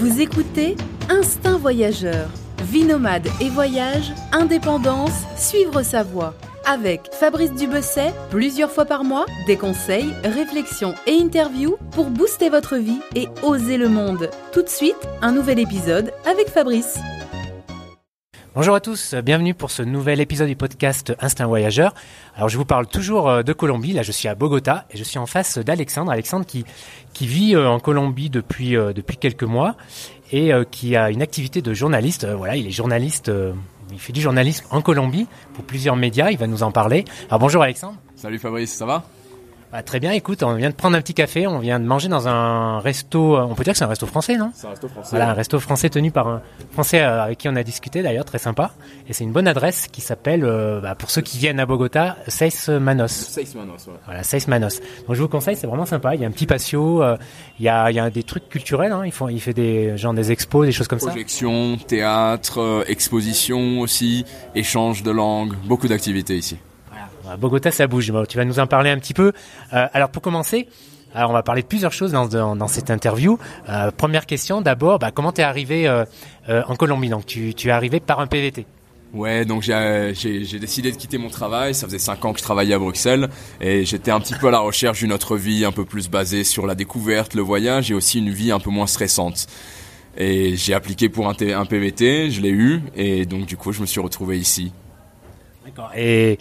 Vous écoutez Instinct Voyageur. Vie nomade et voyage, indépendance, suivre sa voie. Avec Fabrice Dubesset, plusieurs fois par mois, des conseils, réflexions et interviews pour booster votre vie et oser le monde. Tout de suite, un nouvel épisode avec Fabrice. Bonjour à tous, bienvenue pour ce nouvel épisode du podcast Instinct Voyageur. Alors je vous parle toujours euh, de Colombie, là je suis à Bogota et je suis en face d'Alexandre, Alexandre qui, vit euh, en Colombie depuis, euh, depuis quelques mois et qui a une activité de journaliste. Voilà, il est journaliste, il fait du journalisme en Colombie pour plusieurs médias, il va nous en parler. Alors bonjour Alexandre. Salut Fabrice, ça va? Bah, très bien, écoute, on vient de prendre un petit café, on vient de manger dans un resto, on peut dire que c'est un resto français, non? C'est un resto français. Voilà, un resto français tenu par un français euh, avec qui on a discuté d'ailleurs, très sympa. Et c'est une bonne adresse qui s'appelle, euh, bah, pour ceux qui viennent à Bogota, Seis Manos. Seis Manos, ouais. Voilà, Seis Manos. Donc je vous conseille, c'est vraiment sympa. Il y a un petit patio, euh, il, y a, il y a des trucs culturels, hein. il, fait des, genre des expos, des choses comme Projection, ça. théâtre, exposition aussi, échange de langue, beaucoup d'activités ici. Bogota, ça bouge. tu vas nous en parler un petit peu. Euh, alors pour commencer, alors on va parler de plusieurs choses dans, dans, cette interview. Euh, première question, d'abord, bah, comment t'es arrivé euh, en Colombie? Donc tu, tu es arrivé par un PVT. Ouais, donc j'ai décidé de quitter mon travail. Ça faisait cinq ans que je travaillais à Bruxelles et j'étais un petit peu à la recherche d'une autre vie un peu plus basée sur la découverte, le voyage et aussi une vie un peu moins stressante. Et j'ai appliqué pour un, un PVT, je l'ai eu et donc du coup je me suis retrouvé ici. D'accord. Et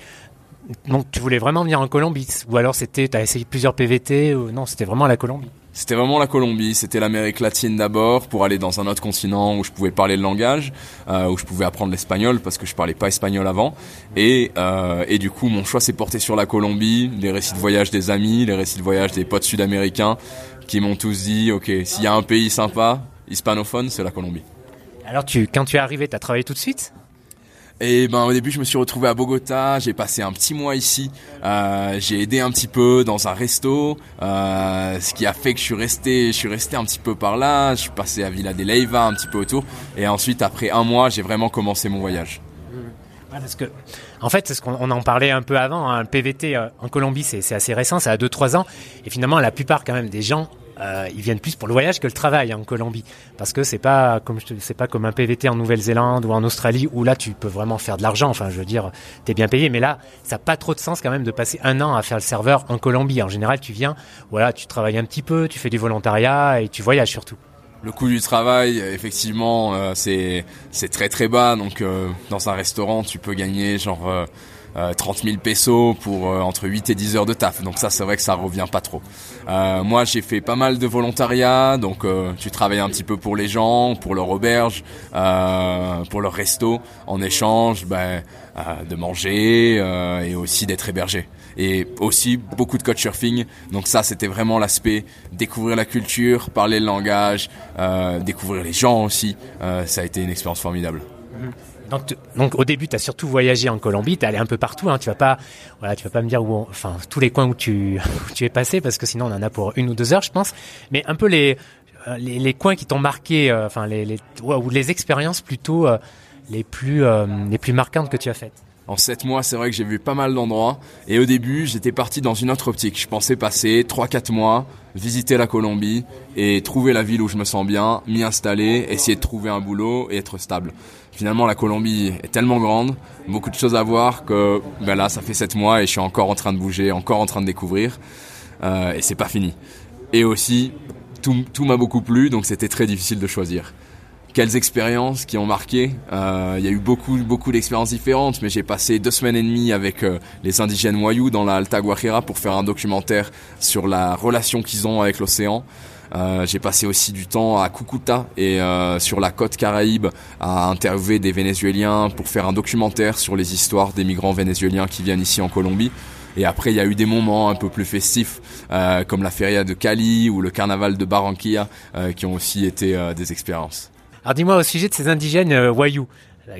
donc tu voulais vraiment venir en Colombie ou alors c'était tu as essayé plusieurs PVT ou non, c'était vraiment la Colombie? C'était vraiment la Colombie, c'était l'Amérique latine d'abord pour aller dans un autre continent où je pouvais parler le langage, euh, où je pouvais apprendre l'espagnol parce que je parlais pas espagnol avant et euh, et du coup mon choix s'est porté sur la Colombie, les récits de voyage des amis, les récits de voyage des potes sud-américains qui m'ont tous dit OK, s'il y a un pays sympa, hispanophone, c'est la Colombie. Alors tu quand tu es arrivé, tu as travaillé tout de suite? Et ben au début je me suis retrouvé à Bogota, j'ai passé un petit mois ici, euh, j'ai aidé un petit peu dans un resto, euh, ce qui a fait que je suis resté, je suis resté un petit peu par là, je suis passé à Villa de Leyva un petit peu autour, et ensuite après un mois j'ai vraiment commencé mon voyage. Ouais, parce que, en fait, c'est ce qu'on en parlait un peu avant. Hein, PVT euh, en Colombie, c'est assez récent, ça a 2-3 ans. Et finalement, la plupart quand même des gens euh, ils viennent plus pour le voyage que le travail en Colombie, parce que c'est pas comme c'est pas comme un PVT en Nouvelle-Zélande ou en Australie où là tu peux vraiment faire de l'argent. Enfin, je veux dire, t'es bien payé, mais là, ça n'a pas trop de sens quand même de passer un an à faire le serveur en Colombie. En général, tu viens, voilà, tu travailles un petit peu, tu fais du volontariat et tu voyages surtout. Le coût du travail, effectivement, euh, c'est c'est très très bas. Donc, euh, dans un restaurant, tu peux gagner genre 30 000 pesos pour euh, entre 8 et 10 heures de taf. Donc ça, c'est vrai que ça revient pas trop. Euh, moi, j'ai fait pas mal de volontariat. Donc euh, tu travailles un petit peu pour les gens, pour leur auberge, pour leur resto, en échange ben, de manger et aussi d'être hébergé. Et aussi beaucoup de couchsurfing. Donc ça, c'était vraiment l'aspect découvrir la culture, parler le langage, découvrir les gens aussi. ça a été une expérience formidable. Mmh. Donc, au début, tu as surtout voyagé en Colombie, tu allé un peu partout. Hein, tu vas pas, voilà, tu vas pas me dire où, enfin, tous les coins où tu, tu es passé, parce que sinon on en a pour une ou deux heures, je pense. Mais un peu les, euh, les, coins qui t'ont marqué, euh, enfin les, ou les expériences plutôt euh, les plus, les plus marquantes que tu as faites. En sept mois, c'est vrai que j'ai vu pas mal d'endroits. Et au début, j'étais parti dans une autre optique. Je pensais passer trois, quatre mois, visiter la Colombie et trouver la ville où je me sens bien, m'y installer, essayer de trouver un boulot et être stable finalement la Colombie est tellement grande, beaucoup de choses à voir que ben là ça fait sept mois et je suis encore en train de bouger, encore en train de découvrir euh, et c'est pas fini. Et aussi tout, m'a beaucoup plu donc c'était très difficile de choisir. Quelles expériences qui ont marqué? Euh, Il y a eu beaucoup beaucoup d'expériences différentes, mais j'ai passé deux semaines et demie avec euh, les indigènes Wayuu dans la Alta Guajira pour faire un documentaire sur la relation qu'ils ont avec l'océan. Euh, j'ai passé aussi du temps à Cucuta et euh, sur la côte Caraïbe à interviewer des Vénézuéliens pour faire un documentaire sur les histoires des migrants vénézuéliens qui viennent ici en Colombie. Et après, il y a eu des moments un peu plus festifs, euh, comme la feria de Cali ou le carnaval de Barranquilla, qui ont aussi été des expériences. Alors dis-moi au sujet de ces indigènes Wayuu, euh,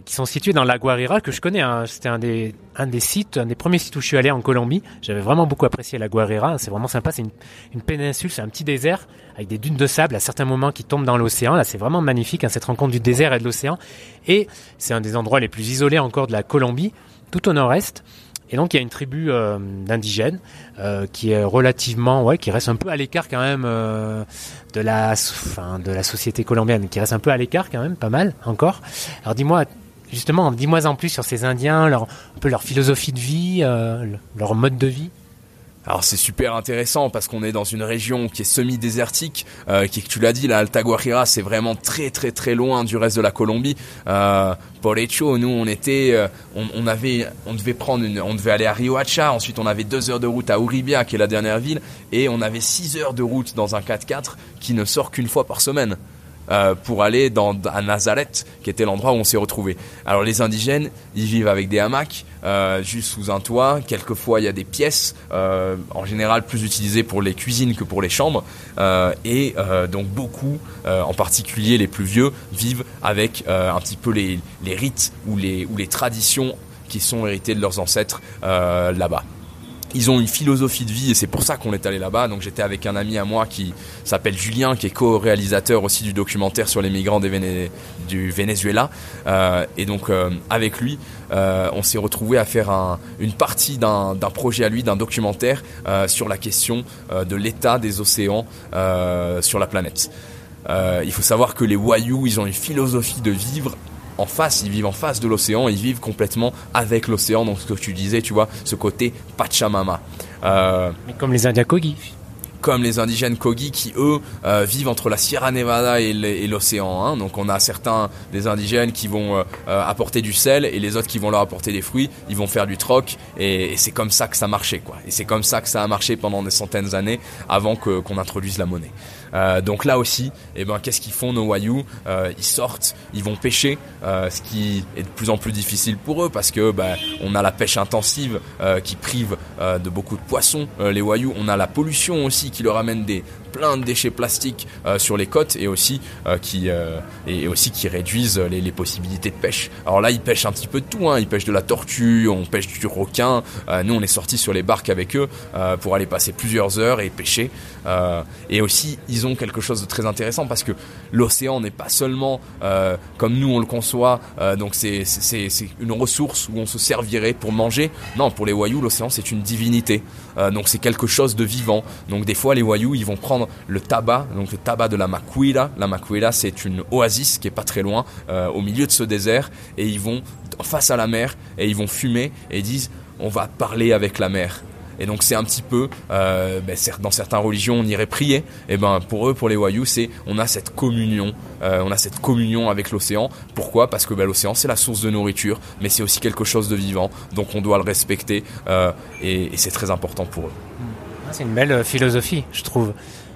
qui sont situés dans la Guarira, que je connais. Hein. C'était un des, un des sites, un des premiers sites où je suis allé en Colombie. J'avais vraiment beaucoup apprécié la Guarira. C'est vraiment sympa. C'est une, une, péninsule, c'est un petit désert avec des dunes de sable à certains moments qui tombent dans l'océan. Là, c'est vraiment magnifique, hein, cette rencontre du désert et de l'océan. Et c'est un des endroits les plus isolés encore de la Colombie, tout au nord-est. Et donc il y a une tribu d'indigènes qui est relativement, qui reste un peu à l'écart quand même de la, de la société colombienne, qui reste un peu à l'écart quand même, pas mal encore. Alors dis-moi, justement, dis-moi en plus sur ces Indiens, un peu leur philosophie de vie, leur mode de vie. Alors c'est super intéressant parce qu'on est dans une région qui est semi-désertique, euh, qui, tu l'as dit, la Alta Guajira, c'est vraiment très très très loin du reste de la Colombie. Euh, por hecho, nous on était, euh, on, avait, on devait prendre, une, on devait aller à Riohacha, ensuite on avait deux heures de route à Uribia, qui est la dernière ville, et on avait six heures de route dans un 4x4 qui ne sort qu'une fois par semaine. Euh, pour aller dans, à Nazareth, qui était l'endroit où on s'est retrouvé. Alors les indigènes, ils vivent avec des hamacs, euh, juste sous un toit. Quelquefois, il y a des pièces, euh, en général plus utilisées pour les cuisines que pour les chambres. et donc beaucoup, en particulier les plus vieux, vivent avec un petit peu les, rites ou les, ou les traditions qui sont héritées de leurs ancêtres là-bas ils ont une philosophie de vie et c'est pour ça qu'on est allé là-bas. Donc j'étais avec un ami à moi qui s'appelle Julien, qui est co-réalisateur aussi du documentaire sur les migrants du Venezuela. Euh, et donc euh, avec lui, euh, on s'est retrouvé à faire une partie d'un projet à lui, d'un documentaire sur la question de l'état des océans sur la planète. il faut savoir que les Wayuu, ils ont une philosophie de vivre en face, ils vivent en face de l'océan, ils vivent complètement avec l'océan, donc ce que tu disais, tu vois, ce côté Pachamama. Euh, Mais comme les Indiens Kogi comme les indigènes Kogi qui eux euh, vivent entre la Sierra Nevada et l'océan. Hein. Donc on a certains des indigènes qui vont euh, apporter du sel et les autres qui vont leur apporter des fruits. Ils vont faire du troc et, c'est comme ça que ça marchait quoi. Et c'est comme ça que ça a marché pendant des centaines d'années avant qu'on introduise la monnaie. Euh, donc là aussi, eh ben, qu'est-ce qu'ils font nos Wayuu euh, Ils sortent, ils vont pêcher, euh, ce qui est de plus en plus difficile pour eux parce que bah, on a la pêche intensive qui prive de beaucoup de poissons. les Wayuu, on a la pollution aussi qui leur amène des plein de déchets plastiques sur les côtes et aussi qui et aussi qui réduisent les, les, possibilités de pêche. Alors là, ils pêchent un petit peu de tout. Hein. Ils pêchent de la tortue, on pêche du requin. nous, on est sortis sur les barques avec eux pour aller passer plusieurs heures et pêcher. Et aussi, ils ont quelque chose de très intéressant parce que l'océan n'est pas seulement euh, comme nous on le conçoit, euh, donc c'est une ressource où on se servirait pour manger. Non, pour les Wayuu, l'océan c'est une divinité. Euh, donc c'est quelque chose de vivant. Donc des fois les Wayuu ils vont prendre le tabac, donc le tabac de la Macuila. La Macuila c'est une oasis qui est pas très loin, au milieu de ce désert, et ils vont face à la mer et ils vont fumer et ils disent on va parler avec la mer. Et donc c'est un petit peu, euh, ben, dans certaines religions on irait prier. Et ben pour eux, pour les Wayuu, c'est on a cette communion, euh, on a cette communion avec l'océan. Pourquoi? Parce que ben, l'océan c'est la source de nourriture, mais c'est aussi quelque chose de vivant. Donc on doit le respecter euh, et, c'est très important pour eux. Ah, c'est une belle philosophie, je trouve.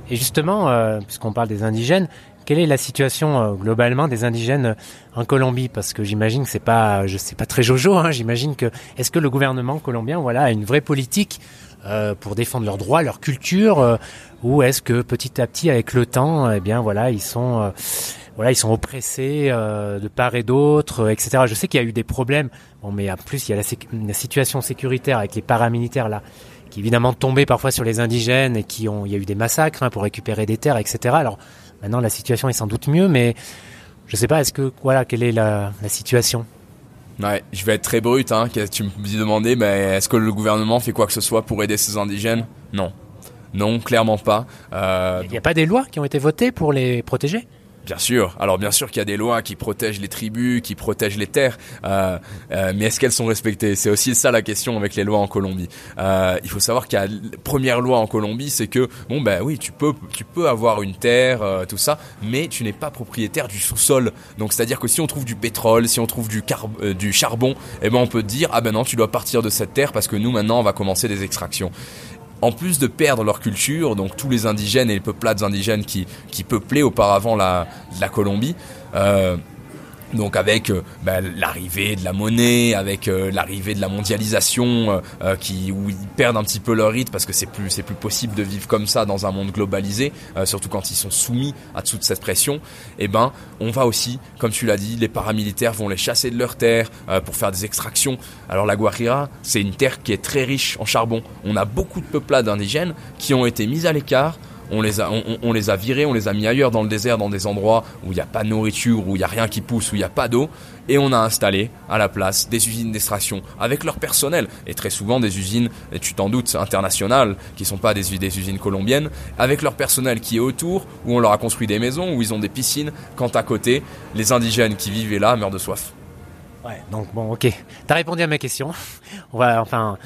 Et justement, puisqu'on parle des indigènes, quelle est la situation globalement des indigènes en Colombie? Parce que j'imagine que c'est pas, je sais pas très jojo. Hein, j'imagine que est-ce que le gouvernement colombien, voilà, a une vraie politique euh, pour défendre leurs droits, leur culture, euh, ou est-ce que petit à petit, avec le temps, eh bien voilà, ils sont euh, voilà, ils sont oppressés de part et d'autre, etc. Je sais qu'il y a eu des problèmes, bon, mais en plus il y a la, situation sécuritaire avec les paramilitaires là, qui évidemment tombaient parfois sur les indigènes et qui ont, il y a eu des massacres hein, pour récupérer des terres, etc. Alors maintenant la situation est sans doute mieux, mais je sais pas, est-ce que voilà, quelle est la, la situation? Ouais, je vais être très brut, hein. Tu me demandais, mais est-ce que le gouvernement fait quoi que ce soit pour aider ces indigènes? Non. Non, clairement pas. Euh, Il n'y a pas des lois qui ont été votées pour les protéger? Bien sûr. Alors bien sûr qu'il y a des lois qui protègent les tribus, qui protègent les terres, euh, euh, mais est-ce qu'elles sont respectées? C'est aussi ça la question avec les lois en Colombie. Euh, il faut savoir qu'il y a la première loi en Colombie, c'est que bon ben oui, tu peux tu peux avoir une terre, tout ça, mais tu n'es pas propriétaire du sous-sol. Donc c'est-à-dire que si on trouve du pétrole, si on trouve du, du charbon, eh ben on peut dire ah ben non, tu dois partir de cette terre parce que nous maintenant on va commencer des extractions en plus de perdre leur culture, donc tous les indigènes et les peuplades indigènes qui, qui peuplaient auparavant la, la Colombie, euh, donc avec euh, bah, l'arrivée de la monnaie, avec euh, l'arrivée de la mondialisation, euh, qui où ils perdent un petit peu leur rythme parce que c'est plus plus possible de vivre comme ça dans un monde globalisé, surtout quand ils sont soumis à toute cette pression. Et eh ben, on va aussi, comme tu l'as dit, les paramilitaires vont les chasser de leurs terres pour faire des extractions. Alors la Guajira, c'est une terre qui est très riche en charbon. On a beaucoup de peuplades indigènes qui ont été mises à l'écart on les a, on, les a virés, on les a mis ailleurs dans le désert, dans des endroits où il n'y a pas de nourriture, où il n'y a rien qui pousse, où il n'y a pas d'eau, et on a installé à la place des usines d'extraction avec leur personnel, et très souvent des usines, et tu t'en doutes, internationales, qui sont pas des, usines colombiennes, avec leur personnel qui est autour, où on leur a construit des maisons, où ils ont des piscines, quand à côté, les indigènes qui vivaient là meurent de soif. Ouais, donc bon, ok. T'as répondu à ma question. On va, enfin,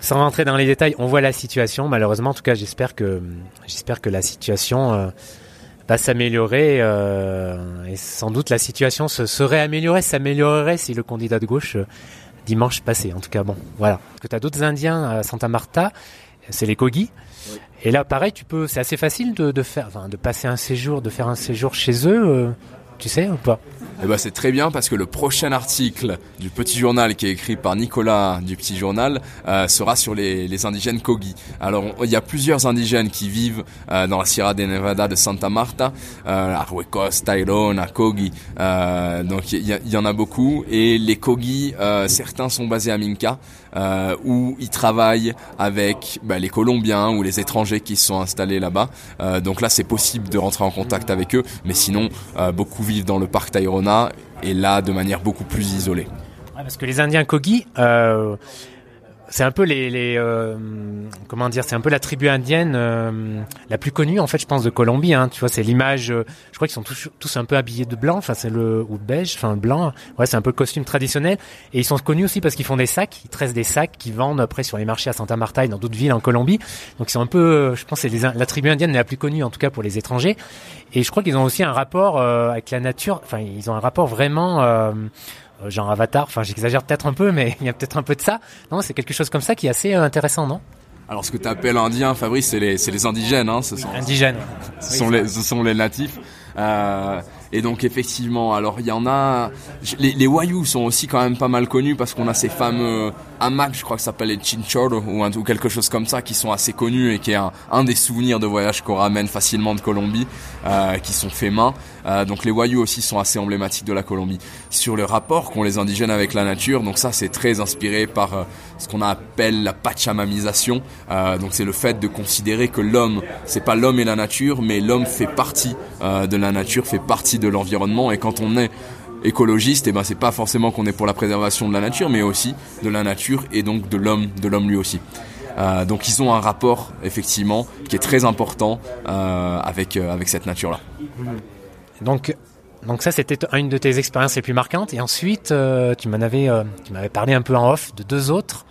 sans rentrer dans les détails, on voit la situation. Malheureusement, en tout cas, j'espère que, j'espère que la situation euh, va s'améliorer. Euh, et sans doute, la situation se serait améliorée, s'améliorerait si le candidat de gauche euh, dimanche passé. En tout cas, bon, voilà. Parce que t'as d'autres Indiens à Santa Marta, c'est les Kogi. Et là, pareil, tu peux, c'est assez facile de, de faire, enfin, de passer un séjour, de faire un séjour chez eux. Tu sais ou pas eh ben c'est très bien parce que le prochain article du Petit Journal qui est écrit par Nicolas du Petit Journal euh, sera sur les, les, indigènes Kogi. Alors il y a plusieurs indigènes qui vivent euh, dans la Sierra de Nevada de Santa Marta, euh, à Huecos, Tyrone, Kogi. Euh, donc il y, en a beaucoup et les Kogi, euh, certains sont basés à Minka euh, où ils travaillent avec bah, les Colombiens ou les étrangers qui se sont installés là-bas. donc là c'est possible de rentrer en contact avec eux, mais sinon beaucoup vivent dans le parc Tyrone et là de manière beaucoup plus isolée. parce que les Indiens Kogi, euh, c'est un peu les, les euh, comment dire, c'est un peu la tribu indienne euh, la plus connue en fait, je pense de Colombie. Hein, tu vois, c'est l'image. Euh, je crois qu'ils sont tous, tous un peu habillés de blanc. Enfin, c'est le ou de beige, enfin blanc. Ouais, c'est un peu le costume traditionnel. Et ils sont connus aussi parce qu'ils font des sacs. Ils tressent des sacs qu'ils vendent après sur les marchés à Santa Marta et dans d'autres villes en Colombie. Donc ils sont un peu, je pense, c'est la tribu indienne la plus connue en tout cas pour les étrangers. Et je crois qu'ils ont aussi un rapport avec la nature. Enfin, ils ont un rapport vraiment euh, genre Avatar. Enfin, j'exagère peut-être un peu, mais il y a peut-être un peu de ça. Non, c'est quelque chose comme ça qui est assez euh, intéressant, non? Alors ce que tu appelles indien, Fabrice, c'est les, les indigènes. Hein, ce sont, indigènes. Ce, sont les, ce sont les natifs. Euh, et donc effectivement, alors il y en a. Les, les Wayuu sont aussi quand même pas mal connus parce qu'on a ces fameux hamacs, je crois que ça s'appelle les Chinchorro ou, quelque chose comme ça, qui sont assez connus et qui est un, un des souvenirs de voyage qu'on ramène facilement de Colombie, euh, qui sont faits main. Euh, donc les Wayuu aussi sont assez emblématiques de la Colombie. Sur le rapport qu'ont les indigènes avec la nature, donc ça c'est très inspiré par euh, ce qu'on appelle la pachamamisation. Euh, donc c'est le fait de considérer que l'homme, c'est pas l'homme et la nature, mais l'homme fait partie euh, de la nature, fait partie de l'environnement. Et quand on est écologiste, et eh ben c'est pas forcément qu'on est pour la préservation de la nature, mais aussi de la nature et donc de l'homme, de l'homme lui aussi. Euh, donc ils ont un rapport effectivement qui est très important euh, avec euh, avec cette nature là. Donc donc ça c'était une de tes expériences les plus marquantes et ensuite tu m'en avais tu m'avais parlé un peu en off de deux autres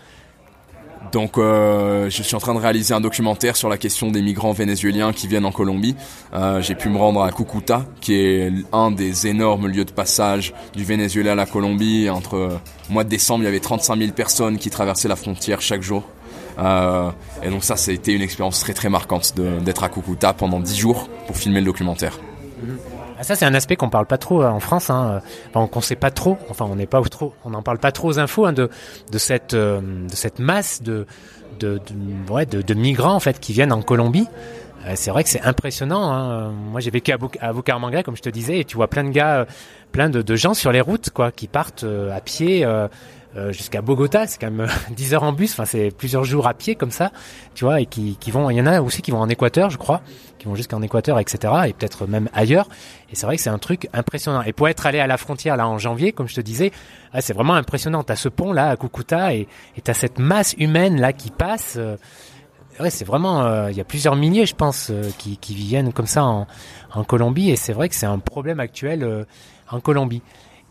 donc euh, je suis en train de réaliser un documentaire sur la question des migrants vénézuéliens qui viennent en Colombie. Euh, j'ai pu me rendre à Cucuta, qui est un des énormes lieux de passage du Venezuela à la Colombie. Entre euh, mois de décembre, il y avait 35 000 personnes qui traversaient la frontière chaque jour. Euh, et donc ça, ça a été une expérience très très marquante d'être à Cucuta pendant 10 jours pour filmer le documentaire. Ah, ça, c'est un aspect qu'on parle pas trop euh, en France, hein. enfin, qu'on sait pas trop. Enfin, on pas trop, on n'en parle pas trop aux infos hein, de de cette euh, de cette masse de de, de, ouais, de, de migrants en fait qui viennent en Colombie. Euh, c'est vrai que c'est impressionnant. Hein. Moi, j'ai vécu à, Bou à Bucaramanga, comme je te disais, et tu vois plein de gars, plein de, de gens sur les routes, quoi, qui partent à pied. Euh, jusqu'à Bogota, c'est quand même 10 heures en bus, enfin c'est plusieurs jours à pied comme ça, tu vois, et qui, qui vont, il y en a aussi qui vont en Équateur, je crois, qui vont jusqu'en Équateur, etc., et peut-être même ailleurs. Et c'est vrai que c'est un truc impressionnant. Et pour être allé à la frontière là en janvier, comme je te disais, c'est vraiment impressionnant. T'as ce pont là à Cucuta et t'as cette masse humaine là qui passe. Euh, ouais, c'est vraiment, euh, il y a plusieurs milliers, je pense, qui, qui viennent comme ça en, en Colombie, et c'est vrai que c'est un problème actuel en Colombie.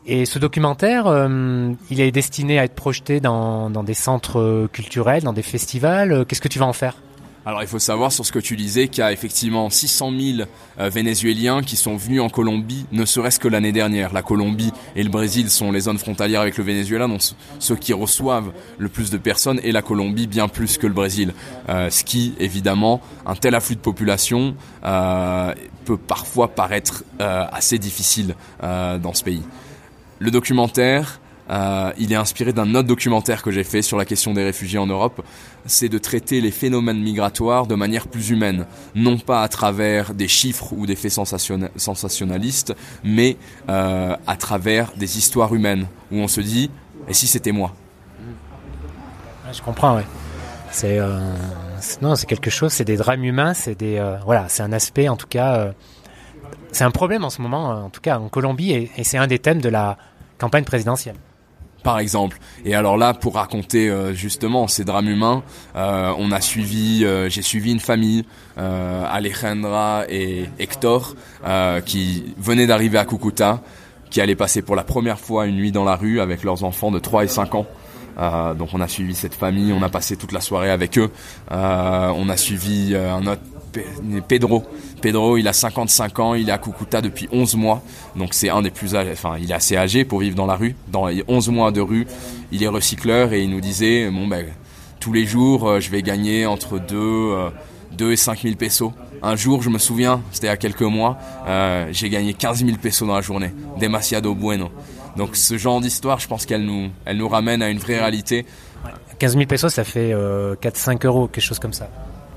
Et ce documentaire, euh, il est destiné à être projeté dans, des centres euh, culturels, dans des festivals. Euh, qu'est-ce que tu vas en faire? Alors il faut savoir sur ce que tu disais qu'il y a effectivement 600 000 Vénézuéliens qui sont venus en Colombie, ne serait-ce que l'année dernière. La Colombie et le Brésil sont les zones frontalières avec le Venezuela, donc ceux qui reçoivent le plus de personnes, et la Colombie bien plus que le Brésil. ce qui, évidemment, un tel afflux de population peut parfois paraître assez difficile dans ce pays. Le documentaire, euh, il est inspiré d'un autre documentaire que j'ai fait sur la question des réfugiés en Europe. C'est de traiter les phénomènes migratoires de manière plus humaine, non pas à travers des chiffres ou des faits sensationnalistes, mais euh, à travers des histoires humaines où on se dit et si c'était moi? Je comprends, oui. C'est non, c'est quelque chose, c'est des drames humains, c'est des voilà, c'est un aspect en tout cas, c'est un problème en ce moment, en tout cas en Colombie, et c'est un des thèmes de la campagne présidentielle par exemple. Et alors là, pour raconter euh, justement ces drames humains, euh, on a suivi, euh, j'ai suivi une famille, Alejandra et Hector, qui venaient d'arriver à Cucuta, qui allaient passer pour la première fois une nuit dans la rue avec leurs enfants de 3 et 5 ans. donc on a suivi cette famille, on a passé toute la soirée avec eux. on a suivi un autre Pedro. Pedro, il a 55 ans, il est à Cucuta depuis 11 mois, donc c'est un des plus âgés, enfin il est assez âgé pour vivre dans la rue. Dans les 11 mois de rue, il est recycleur et il nous disait, bon ben, tous les jours, euh, je vais gagner entre 2, 2 euh, et 5 000 pesos. Un jour, je me souviens, c'était il y a quelques mois, euh, j'ai gagné 15 000 pesos dans la journée. Demasiado bueno. Donc ce genre d'histoire, je pense qu'elle nous, elle nous ramène à une vraie réalité. 15 000 pesos, ça fait 4-5 euros, quelque chose comme ça.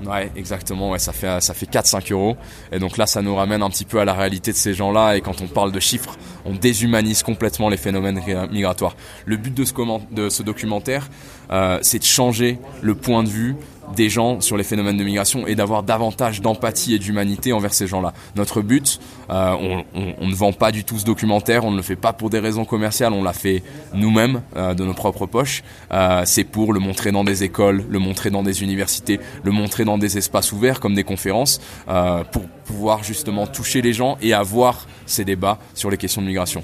Ouais, exactement. Ouais, ça fait ça fait 4-5 euros. Et donc là, ça nous ramène un petit peu à la réalité de ces gens-là. Et quand on parle de chiffres, on déshumanise complètement les phénomènes migratoires. Le but de ce, de ce documentaire, euh, c'est de changer le point de vue des gens sur les phénomènes de migration et d'avoir davantage d'empathie et d'humanité envers ces gens-là. Notre but, euh, on, ne vend pas du tout ce documentaire, on ne le fait pas pour des raisons commerciales, on l'a fait nous-mêmes euh, de nos propres poches. Euh, c'est pour le montrer dans des écoles, le montrer dans des universités, le montrer dans des espaces ouverts comme des conférences, pour pouvoir justement toucher les gens et avoir ces débats sur les questions de migration.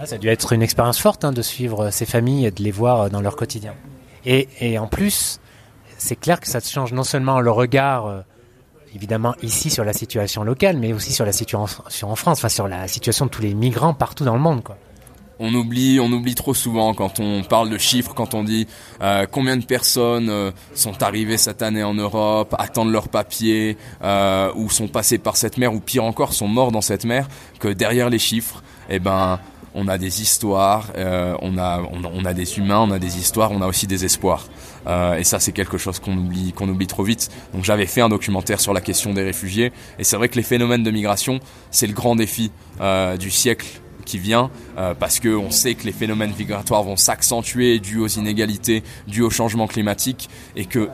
Ah, ça a dû être une expérience forte hein, de suivre ces familles et de les voir dans leur quotidien. Et, et en plus, c'est clair que ça change non seulement le regard, euh, évidemment, ici sur la situation locale, mais aussi sur la situation en France, enfin sur la situation de tous les migrants partout dans le monde. On oublie, on oublie trop souvent quand on parle de chiffres, quand on dit euh, combien de personnes euh, sont arrivées cette année en Europe, attendent leurs papiers, ou sont passées par cette mer, ou pire encore, sont morts dans cette mer, que derrière les chiffres, eh ben, on a des histoires, on, a, on, a des humains, on a des histoires, on a aussi des espoirs. Euh, et ça, c'est quelque chose qu'on oublie, qu'on oublie trop vite. Donc j'avais fait un documentaire sur la question des réfugiés. Et c'est vrai que les phénomènes de migration, c'est le grand défi euh, du siècle qui vient euh, parce que on sait que les phénomènes migratoires vont s'accentuer dû aux inégalités, dû au changement climatique et que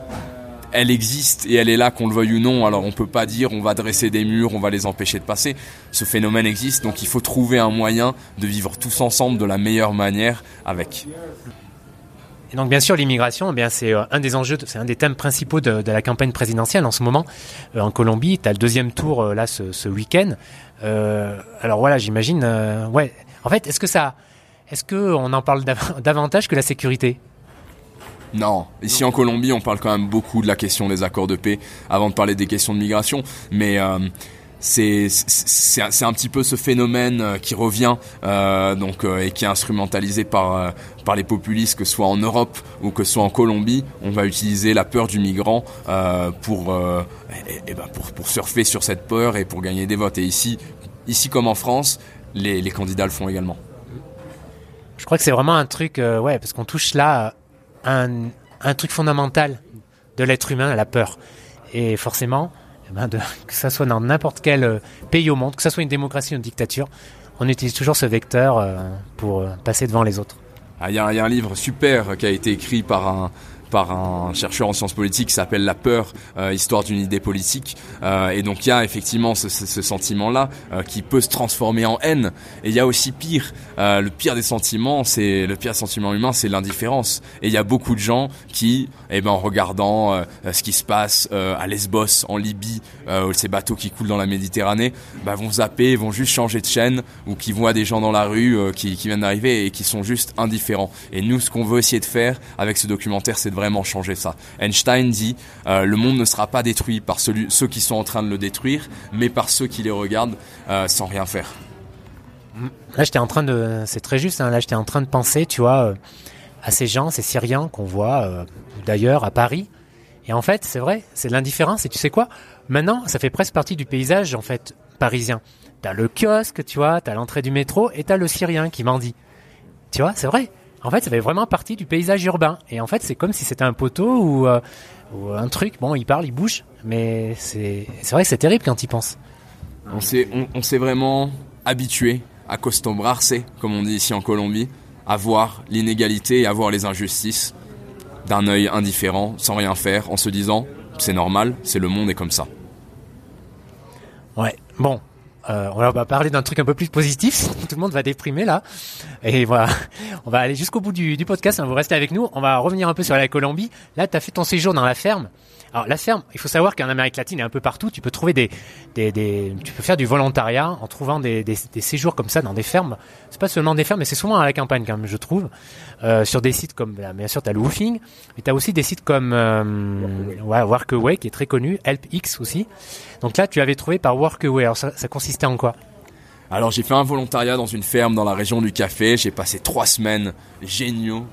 elle existe et elle est là qu'on le veuille ou non. Alors on peut pas dire on va dresser des murs, on va les empêcher de passer. Ce phénomène existe donc il faut trouver un moyen de vivre tous ensemble de la meilleure manière avec. Et donc bien sûr l'immigration, eh c'est euh, un des enjeux, c'est un des thèmes principaux de, la campagne présidentielle en ce moment euh, en Colombie. Tu as le deuxième tour euh, là ce, week-end. alors voilà, j'imagine. ouais. En fait, est-ce que ça, est-ce que on en parle davantage que la sécurité? Non, ici en Colombie, on parle quand même beaucoup de la question des accords de paix avant de parler des questions de migration, mais c'est c'est un petit peu ce phénomène euh, qui revient euh, donc euh, et qui est instrumentalisé par par les populistes que ce soit en Europe ou que ce soit en Colombie. On va utiliser la peur du migrant pour, et, ben pour pour surfer sur cette peur et pour gagner des votes. Et ici ici comme en France les, les candidats le font également. Je crois que c'est vraiment un truc ouais parce qu'on touche là un truc fondamental de l'être humain la peur et forcément eh ben, que ce soit dans n'importe quel euh, pays au monde, que ce soit une démocratie ou une dictature, on utilise toujours ce vecteur euh, pour euh, passer devant les autres. Ah, il y, a un livre super qui a été écrit par un, par un chercheur en sciences politiques qui s'appelle La peur, euh, histoire d'une idée politique. Euh, et donc il y a effectivement ce, sentiment-là euh, qui peut se transformer en haine. Et il y a aussi pire. le pire des sentiments, c'est le pire sentiment humain, c'est l'indifférence. Et il y a beaucoup de gens qui, eh ben, en regardant ce qui se passe à Lesbos, en Libye, ces bateaux qui coulent dans la Méditerranée, bah, vont zapper, vont juste changer de chaîne, ou qui voient des gens dans la rue qui, qui viennent d'arriver et qui sont juste indifférents. Et nous, ce qu'on veut essayer de faire avec ce documentaire, c'est de vraiment changer ça. Einstein dit euh, le monde ne sera pas détruit par ceux qui sont en train de le détruire, mais par ceux qui les regardent euh, sans rien faire. Là, j'étais en train de, c'est très juste. Hein, là, j'étais en train de penser, tu vois, euh, à ces gens, ces Syriens qu'on voit d'ailleurs à Paris. Et en fait, c'est vrai, c'est l'indifférence. Et tu sais quoi? Maintenant, ça fait presque partie du paysage en fait parisien. T'as le kiosque, tu vois, t'as l'entrée du métro, et t'as le Syrien qui mendie. Tu vois, c'est vrai. En fait, ça fait vraiment partie du paysage urbain. Et en fait, c'est comme si c'était un poteau ou, euh, un truc. Bon, il parle, il bouge, mais c'est vrai que c'est terrible quand il pense. On s'est on, s'est vraiment habitué à acostumbrarse, comme on dit ici en Colombie, à voir l'inégalité et à voir les injustices. d'un œil indifférent, sans rien faire, en se disant c'est normal, c'est le monde est comme ça. Ouais, bon, euh, on va parler d'un truc un peu plus positif, tout le monde va déprimer là. Et voilà, on va aller jusqu'au bout du, podcast, hein. vous restez avec nous, on va revenir un peu sur la Colombie. Là, tu fait ton séjour dans la ferme. Alors la ferme, il faut savoir qu'en Amérique latine et un peu partout, tu peux trouver des, des, tu peux faire du volontariat en trouvant des, des, séjours comme ça dans des fermes. C'est pas seulement des fermes, mais c'est souvent à la campagne quand même, je trouve. Euh, sur des sites comme, bien sûr, t'as le Woofing, mais t'as aussi des sites comme euh, ouais, Workaway qui est très connu, HelpX aussi. Donc là, tu avais trouvé par Workaway. Alors ça, ça consistait en quoi? Alors j'ai fait un volontariat dans une ferme dans la région du café. J'ai passé trois semaines géniaux,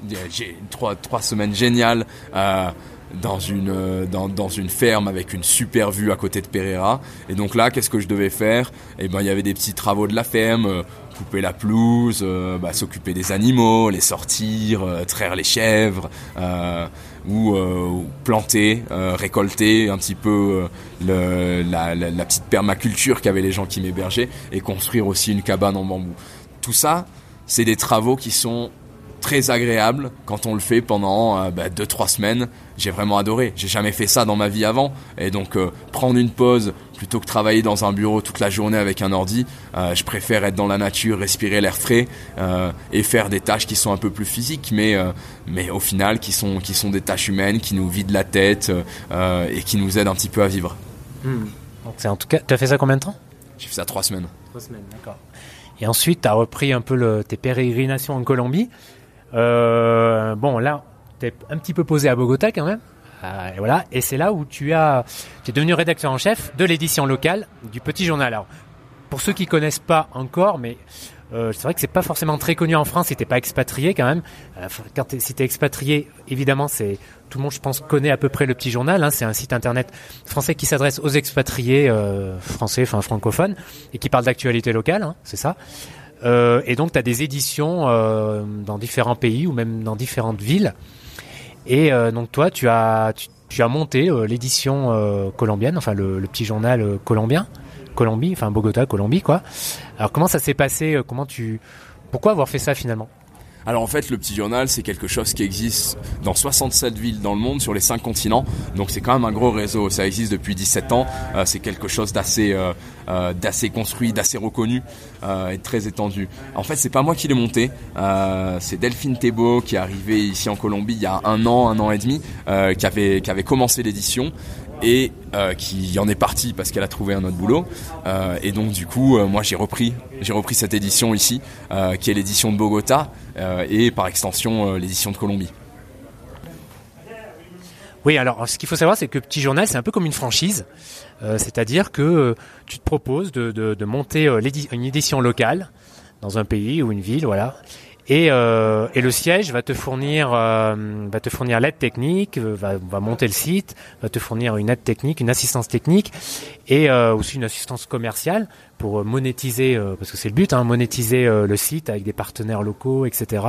trois trois semaines géniales. Euh, dans une euh, dans, dans, une ferme avec une super vue à côté de Pereira. Et donc là qu'est-ce que je devais faire? Eh ben il y avait des petits travaux de la ferme euh, couper la pelouse euh, bah, s'occuper des animaux les sortir traire les chèvres ou, planter récolter un petit peu la, la, petite permaculture qu'avaient les gens qui m'hébergeaient et construire aussi une cabane en bambou. Tout ça c'est des travaux qui sont très agréable quand on le fait pendant 2-3 euh, bah, semaines. J'ai vraiment adoré. J'ai jamais fait ça dans ma vie avant. Et donc euh, prendre une pause plutôt que travailler dans un bureau toute la journée avec un ordi, euh, je préfère être dans la nature, respirer l'air frais et faire des tâches qui sont un peu plus physiques, mais mais au final qui sont qui sont des tâches humaines, qui nous vident la tête et qui nous aident un petit peu à vivre. Hmm. c'est en tout cas, tu as fait ça combien de temps? J'ai fait ça trois semaines. Trois semaines, d'accord. Et ensuite, tu as repris un peu le, tes pérégrinations en Colombie. Euh, bon, là, tu es un petit peu posé à Bogota quand même. Euh, et voilà, et c'est là où tu as, tu es devenu rédacteur en chef de l'édition locale du Petit Journal. Alors, pour ceux qui connaissent pas encore, mais euh, c'est vrai que c'est pas forcément très connu en France si t'es pas expatrié quand même. Euh, quand es, si t'es expatrié, évidemment, c'est tout le monde, je pense, connaît à peu près le Petit Journal. Hein, c'est un site internet français qui s'adresse aux expatriés euh, français, enfin francophones, et qui parle d'actualité locale. Hein, c'est ça. Euh, et donc, tu as des éditions euh, dans différents pays ou même dans différentes villes. Et euh, donc, toi, tu as, tu, as monté l'édition colombienne, enfin le, le petit journal colombien, Colombie, enfin Bogota, Colombie, quoi. Alors, comment ça s'est passé Comment tu, pourquoi avoir fait ça finalement? Alors en fait, le petit journal, c'est quelque chose qui existe dans 67 villes dans le monde, sur les 5 continents. Donc c'est quand même un gros réseau. Ça existe depuis 17 ans. Euh, c'est quelque chose d'assez euh, euh, d'assez construit, d'assez reconnu et très étendu. En fait, c'est pas moi qui l'ai monté. c'est Delphine Thébault qui est arrivée ici en Colombie il y a un an, un an et demi, qui avait qui avait commencé l'édition et euh, qui en est partie parce qu'elle a trouvé un autre boulot. Euh, et donc du coup, euh, moi j'ai repris, j'ai repris cette édition ici, qui est l'édition de Bogota et par extension l'édition de Colombie. Oui, alors ce qu'il faut savoir, c'est que Petit Journal, c'est un peu comme une franchise, c'est-à-dire que tu te proposes de monter une édition locale dans un pays ou une ville, voilà, et, euh, et, le siège va te fournir, euh, va te fournir l'aide technique, euh, va, va, monter le site, va te fournir une aide technique, une assistance technique et euh, aussi une assistance commerciale pour monétiser, euh, parce que c'est le but, hein, monétiser le site avec des partenaires locaux, etc.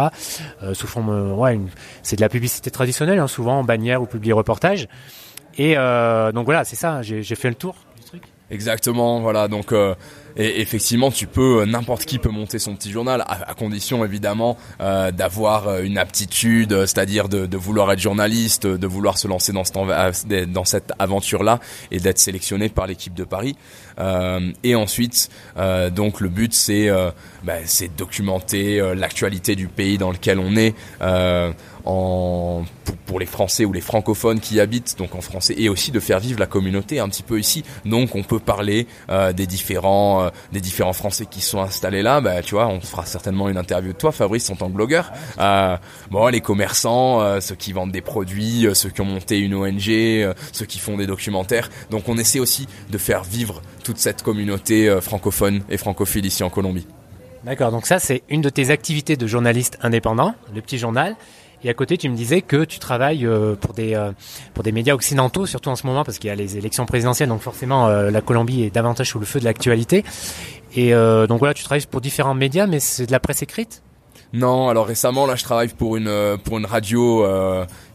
sous forme, ouais, c'est de la publicité traditionnelle, hein, souvent en bannière ou publié reportage. Et donc voilà, c'est ça. J'ai fait le tour du truc. Exactement, voilà. Donc euh, et effectivement, tu peux, euh, n'importe qui peut monter son petit journal, à, condition évidemment euh, d'avoir euh, une aptitude, c'est-à-dire de, vouloir être journaliste, de vouloir se lancer dans, cette aventure-là et d'être sélectionné par l'équipe de Paris. Et ensuite, donc le but c'est bah, c'est documenter l'actualité du pays dans lequel on est. Pour, les Français ou les francophones qui habitent, donc en français, et aussi de faire vivre la communauté un petit peu ici. Donc on peut parler des différents euh, des différents Français qui sont installés là, bah, tu vois, on fera certainement une interview de toi, Fabrice, en tant que blogueur. Euh, bon, les commerçants, euh, ceux qui vendent des produits, ceux qui ont monté une ONG, ceux qui font des documentaires. Donc, on essaie aussi de faire vivre toute cette communauté francophone et francophile ici en Colombie. D'accord, donc ça c'est une de tes activités de journaliste indépendant, le petit journal. Et à côté, tu me disais que tu travailles euh, pour des euh, pour des médias occidentaux, surtout en ce moment parce qu'il y a les élections présidentielles, donc forcément euh, la Colombie est davantage sous le feu de l'actualité. Et donc voilà, tu travailles pour différents médias, mais c'est de la presse écrite? Non, alors récemment là, je travaille pour une pour une radio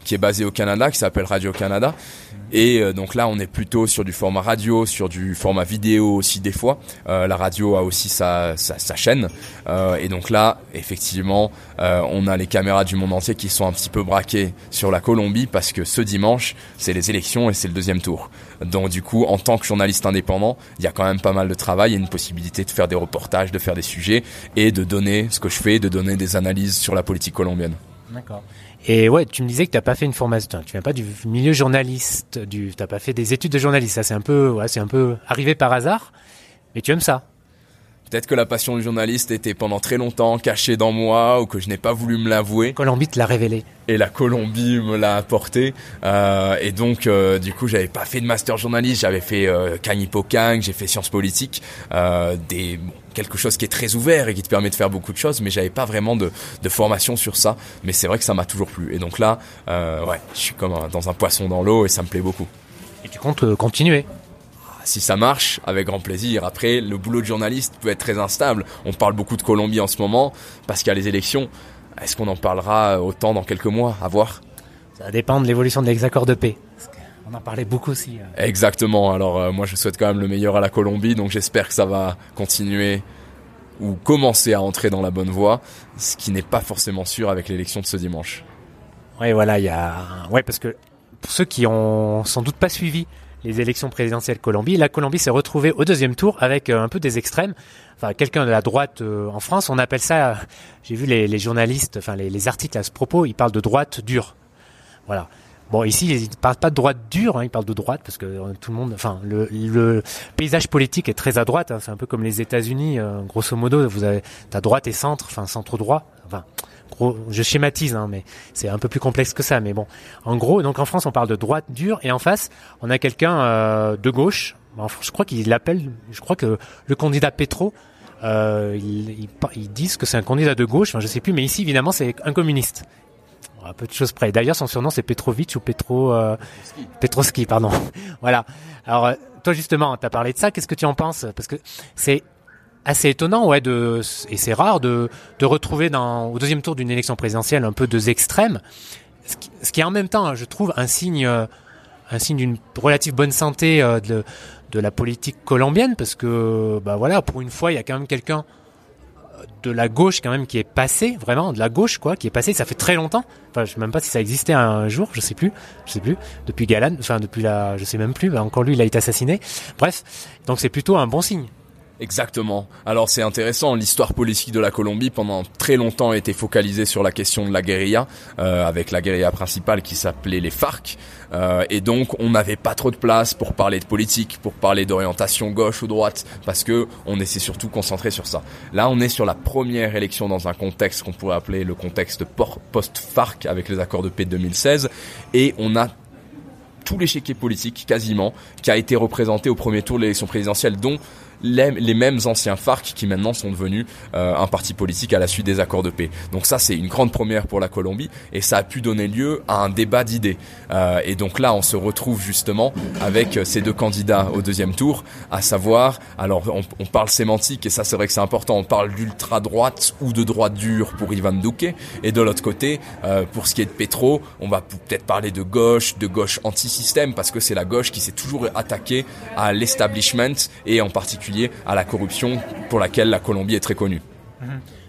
qui est basée au Canada, qui s'appelle Radio Canada. Et euh, donc là, on est plutôt sur du format radio, sur du format vidéo aussi des fois. Euh, la radio a aussi sa, sa, sa chaîne. Euh, et donc là, effectivement, euh, on a les caméras du monde entier qui sont un petit peu braquées sur la Colombie parce que ce dimanche, c'est les élections et c'est le deuxième tour. Donc du coup, en tant que journaliste indépendant, il y a quand même pas mal de travail et une possibilité de faire des reportages, de faire des sujets et de donner ce que je fais, de donner des analyses sur la politique colombienne. D'accord. Et ouais, tu me disais que tu n'as pas fait une formation, tu viens pas du milieu journaliste, du, t'as pas fait des études de journaliste. Ça, c'est un peu, ouais, c'est un peu arrivé par hasard. Mais tu aimes ça. Peut-être que la passion du journaliste était pendant très longtemps cachée dans moi ou que je n'ai pas voulu me l'avouer. Colombie te l'a révélé. Et la Colombie me l'a apporté. Euh, et donc, euh, du coup, j'avais pas fait de master journaliste. J'avais fait euh, Kang, j'ai fait sciences politiques, euh, des bon, quelque chose qui est très ouvert et qui te permet de faire beaucoup de choses. Mais j'avais pas vraiment de, de formation sur ça. Mais c'est vrai que ça m'a toujours plu. Et donc là, euh, ouais, je suis comme un- dans un poisson dans l'eau et ça me plaît beaucoup. Et tu comptes euh, continuer? Si ça marche, avec grand plaisir. Après, le boulot de journaliste peut être très instable. On parle beaucoup de Colombie en ce moment parce qu'il y a les élections. Est-ce qu'on en parlera autant dans quelques mois? À voir. Ça dépend de l'évolution des accords de paix. Qu'on en parlait beaucoup aussi. euh. Exactement. Alors euh, moi, je souhaite quand même le meilleur à la Colombie, donc j'espère que ça va continuer ou commencer à entrer dans la bonne voie, ce qui n'est pas forcément sûr avec l'élection de ce dimanche. Ouais, voilà, il y a, ouais, parce que pour ceux qui ont sans doute pas suivi les élections présidentielles Colombie, la Colombie s'est retrouvée au deuxième tour avec euh, un peu des extrêmes. Enfin, quelqu'un de la droite euh, en France, on appelle ça. euh, J'ai vu les, les journalistes, enfin les, les articles à ce propos, ils parlent de droite dure. Voilà. Bon, ici, ils parlent pas de droite dure, hein, ils parlent de droite parce que euh, tout le monde, enfin, le, le paysage politique est très à droite. hein, c'est un peu comme les États-Unis, euh, grosso modo. Vous avez ta droite et centre, enfin centre droit. Enfin, gros, je schématise, hein, mais c'est un peu plus complexe que ça. Mais bon, en gros, donc en France, on parle de droite dure et en face, on a quelqu'un euh, de gauche. Je crois qu'il l'appelle, je crois que le candidat Petro. Euh, ils, ils par- ils disent que c'est un candidat de gauche, enfin, je sais plus, mais ici évidemment c'est un communiste. À peu de choses près. D'ailleurs, son surnom c'est Petrovic ou Petro euh, Petroski, pardon. voilà. Alors, euh, toi justement, tu as parlé de ça. Qu'est-ce que tu en penses? Parce que c'est assez étonnant, ouais, et c'est rare de de retrouver au deuxième tour d'une élection présidentielle un peu deux extrêmes. Ce qui, est en même temps, je trouve, un signe euh, un signe d'une relative bonne santé euh, de de la politique colombienne, parce que bah voilà, pour une fois, il y a quand même quelqu'un de la gauche quand même qui est passé vraiment de la gauche quoi qui est passé ça fait très longtemps. Enfin je sais même pas si ça existait un jour je sais plus je sais plus depuis Galan enfin depuis la je sais même plus bah, encore lui il a été assassiné. Bref donc c'est plutôt un bon signe Exactement. Alors c'est intéressant, l'histoire politique de la Colombie pendant très longtemps a été focalisée sur la question de la guérilla, euh, avec la guérilla principale qui s'appelait les FARC. Euh, et donc on n'avait pas trop de place pour parler de politique, pour parler d'orientation gauche ou droite, parce que on s'est surtout concentré sur ça. Là on est sur la première élection dans un contexte qu'on pourrait appeler le contexte post-FARC avec les accords de paix de 2016, et on a tout l'échiquier politique, quasiment, qui a été représenté au premier tour de l'élection présidentielle, dont les, mêmes anciens FARC qui maintenant sont devenus euh, un parti politique à la suite des accords de paix. Donc ça, c'est une grande première pour la Colombie et ça a pu donner lieu à un débat d'idées. Euh, et donc là, on se retrouve justement avec euh, ces deux candidats au deuxième tour, à savoir, alors on, parle sémantique et ça c'est vrai que c'est important, on parle d'ultra droite ou de droite dure pour Ivan Duque et de l'autre côté, pour ce qui est de Petro, on va peut-être parler de gauche, de gauche anti-système parce que c'est la gauche qui s'est toujours attaquée à l'establishment et en particulier à la corruption pour laquelle la Colombie est très connue.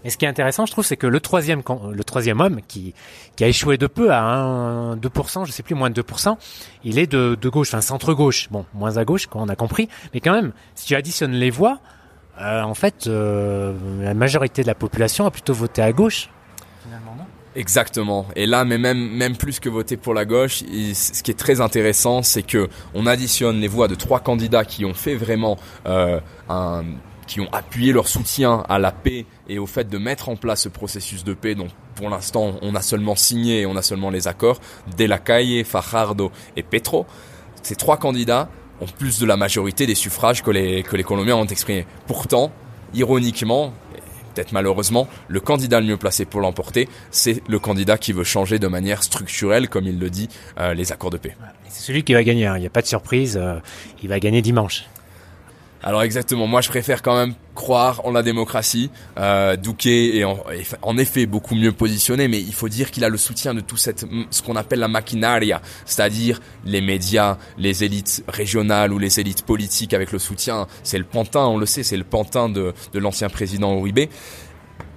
Et ce qui est intéressant, je trouve, c'est que le troisième, homme qui, a échoué de peu à un 2%, je sais plus, moins de 2%, il est de, gauche, enfin centre-gauche. Bon, moins à gauche, on a compris. Mais quand même, si tu additionnes les voix, euh, en fait, euh, la majorité de la population a plutôt voté à gauche. Exactement. Et là, mais même même plus que voter pour la gauche, ce qui est très intéressant, c'est que on additionne les voix de trois candidats qui ont fait vraiment euh, un qui ont appuyé leur soutien à la paix et au fait de mettre en place ce processus de paix. Donc, pour l'instant, on a seulement signé, on a seulement les accords de la Calle, Fajardo et Petro. Ces trois candidats ont plus de la majorité des suffrages que les que les Colombiens ont exprimés. Pourtant, ironiquement, peut-être malheureusement, le candidat le mieux placé pour l'emporter, c'est le candidat qui veut changer de manière structurelle, comme il le dit, euh, les accords de paix. C'est celui qui va gagner, hein. il n'y a pas de surprise, euh, il va gagner dimanche. Alors exactement, moi je préfère quand même croire en la démocratie. Euh, Douquet est en, effet beaucoup mieux positionné, mais il faut dire qu'il a le soutien de tout cette, ce qu'on appelle la maquinaria, c'est-à-dire les médias, les élites régionales ou les élites politiques avec le soutien. C'est le pantin, on le sait, c'est le pantin de, de l'ancien président Uribe.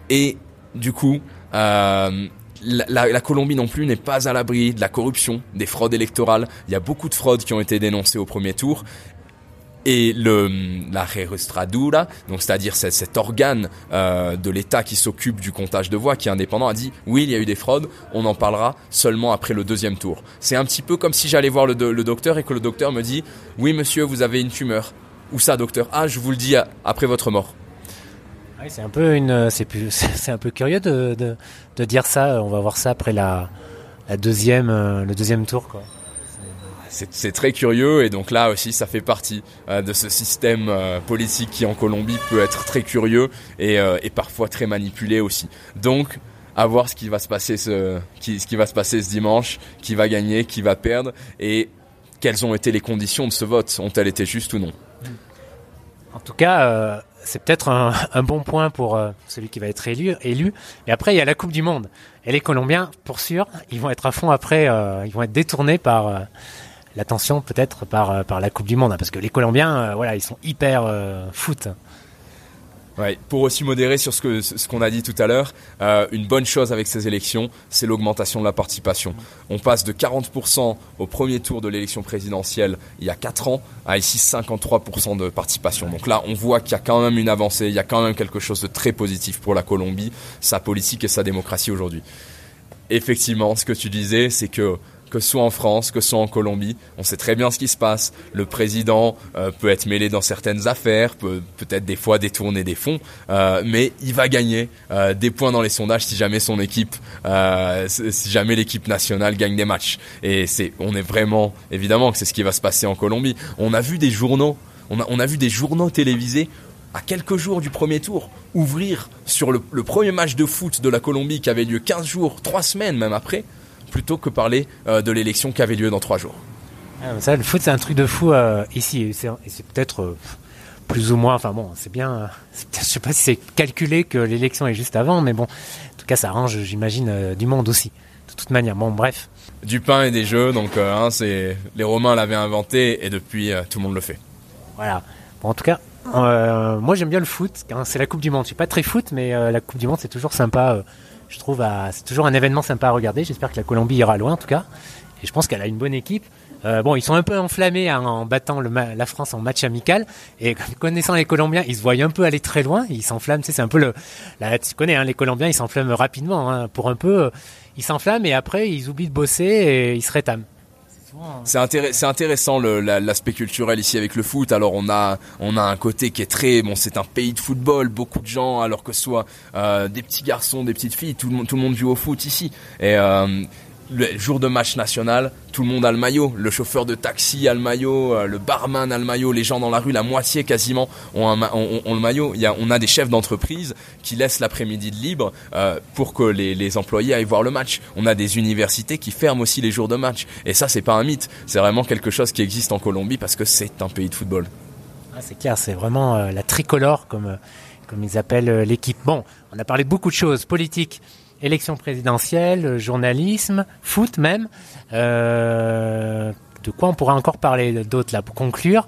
Et du coup, euh, la, la, Colombie non plus n'est pas à l'abri de la corruption, des fraudes électorales. Il y a beaucoup de fraudes qui ont été dénoncées au premier tour. Et le, la Registradura, donc c'est-à-dire cet, organe euh, de l'État qui s'occupe du comptage de voix, qui est indépendant, a dit oui, il y a eu des fraudes, on en parlera seulement après le deuxième tour. C'est un petit peu comme si j'allais voir le, docteur et que le docteur me dit oui, monsieur, vous avez une tumeur. Où ça, docteur? Ah, je vous le dis après votre mort. c'est un peu une, c'est c'est un peu curieux de, de, de, dire ça. On va voir ça après la, la deuxième, euh, le deuxième tour, quoi c'est très curieux et donc là aussi ça fait partie euh, de ce système euh, politique qui en Colombie peut être très curieux et, euh, parfois très manipulé aussi. Donc à voir ce qui va se passer ce dimanche, qui va gagner, qui va perdre et quelles ont été les conditions de ce vote, ont-elles été justes ou non? En tout cas, c'est peut-être un, bon point pour celui qui va être élu, élu. Et après, il y a la Coupe du Monde. Et les Colombiens, pour sûr, ils vont être à fond après, ils vont être détournés par l'attention peut-être par, euh, par la Coupe du Monde, hein, parce que les Colombiens, euh, voilà, ils sont hyper euh, foot. Ouais, pour aussi modérer sur ce que ce qu'on a dit tout à l'heure, une bonne chose avec ces élections, c'est l'augmentation de la participation. On passe de 40% au premier tour de l'élection présidentielle il y a 4 ans à ici 53% de participation. Donc là, on voit qu'il y a quand même une avancée, il y a quand même quelque chose de très positif pour la Colombie, sa politique et sa démocratie aujourd'hui. Effectivement, ce que tu disais, c'est que que ce soit en France, que ce soit en Colombie. On sait très bien ce qui se passe. Le président euh, peut être mêlé dans certaines affaires, peut peut-être des fois détourner des fonds, euh, mais il va gagner euh, des points dans les sondages si jamais son équipe, si jamais l'équipe nationale gagne des matchs. Et c'est, on est vraiment, évidemment que c'est ce qui va se passer en Colombie. On a vu des journaux, on a, on a vu des journaux télévisés à quelques jours du premier tour, ouvrir sur le, le, premier match de foot de la Colombie qui avait lieu 15 jours, 3 semaines même après, plutôt que parler euh, de l'élection qui avait lieu dans trois jours. Ah, ça, le foot, c'est un truc de fou euh, ici. C'est peut-être euh, plus ou moins. Enfin bon, c'est bien. Je sais pas si c'est calculé que l'élection est juste avant, mais bon, en tout cas, ça arrange, j'imagine, du monde aussi. De toute manière. Bon, bref. Du pain et des jeux, donc hein, c'est les Romains l'avaient inventé et depuis tout le monde le fait. Voilà. Bon, en tout cas, moi j'aime bien le foot. Hein, c'est la Coupe du Monde. Je suis pas très foot, mais la Coupe du Monde c'est toujours sympa je trouve c'est toujours un événement sympa à regarder. J'espère que la Colombie ira loin en tout cas. Et je pense qu'elle a une bonne équipe. Euh, bon, ils sont un peu enflammés hein, en battant la France en match amical. Et connaissant les Colombiens, ils se voient un peu aller très loin. Ils s'enflamment. Tu c'est un peu le. Là, tu connais, hein, les Colombiens, ils s'enflamment rapidement. Hein, pour un peu, euh, ils s'enflamment et après, ils oublient de bosser et ils se rétament. C'est intéressant l'aspect culturel ici avec le foot. Alors on a on a un côté qui est très bon. C'est un pays de football, beaucoup de gens, alors que ce soit euh, des petits garçons, des petites filles, tout le monde tout le monde joue au foot ici. Et euh, le jour de match national, tout le monde a le maillot. Le chauffeur de taxi a le maillot, euh, le barman a le maillot, les gens dans la rue, la moitié quasiment ont, le maillot. Il y a, on a des chefs d'entreprise qui laissent l'après-midi de libre euh, pour que les, employés aillent voir le match. On a des universités qui ferment aussi les jours de match. Et ça, c'est pas un mythe. C'est vraiment quelque chose qui existe en Colombie parce que c'est un pays de football. Ah, c'est clair, c'est vraiment euh, la tricolore comme, comme ils appellent l'équipe. Bon, on a parlé de beaucoup de choses, politiques élection présidentielle, journalisme, foot même. Euh, de quoi on pourrait encore parler d'autres là pour conclure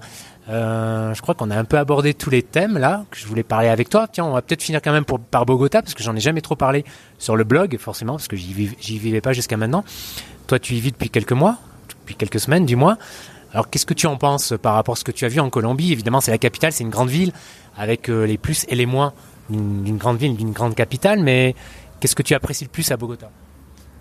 euh, je crois qu'on a un peu abordé tous les thèmes là que je voulais parler avec toi. Tiens, on va peut-être finir quand même par Bogota parce que j'en ai jamais trop parlé sur le blog forcément parce que j'y vivais pas jusqu'à maintenant. Toi, tu y vis depuis quelques mois, depuis quelques semaines du moins. Alors, qu'est-ce que tu en penses par rapport à ce que tu as vu en Colombie? Évidemment, c'est la capitale, c'est une grande ville avec euh, les plus et les moins d'une grande ville, d'une grande capitale, mais Qu'est-ce que tu apprécies le plus à Bogota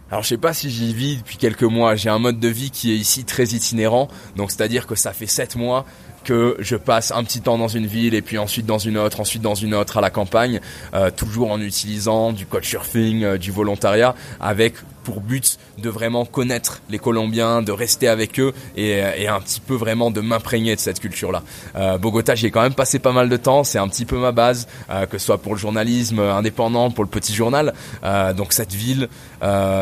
alors je sais pas si j'y vis depuis quelques mois. J'ai un mode de vie qui est ici très itinérant. Donc c'est-à-dire que ça fait sept mois que je passe un petit temps dans une ville et puis ensuite dans une autre, ensuite dans une autre à la campagne, euh, toujours en utilisant du couchsurfing, euh, du volontariat, avec pour but de vraiment connaître les Colombiens, de rester avec eux et, et un petit peu vraiment de m'imprégner de cette culture-là. Euh, Bogota, j'y ai quand même passé pas mal de temps, c'est un petit peu ma base, euh, que ce soit pour le journalisme indépendant, pour le petit journal. Euh, donc cette ville,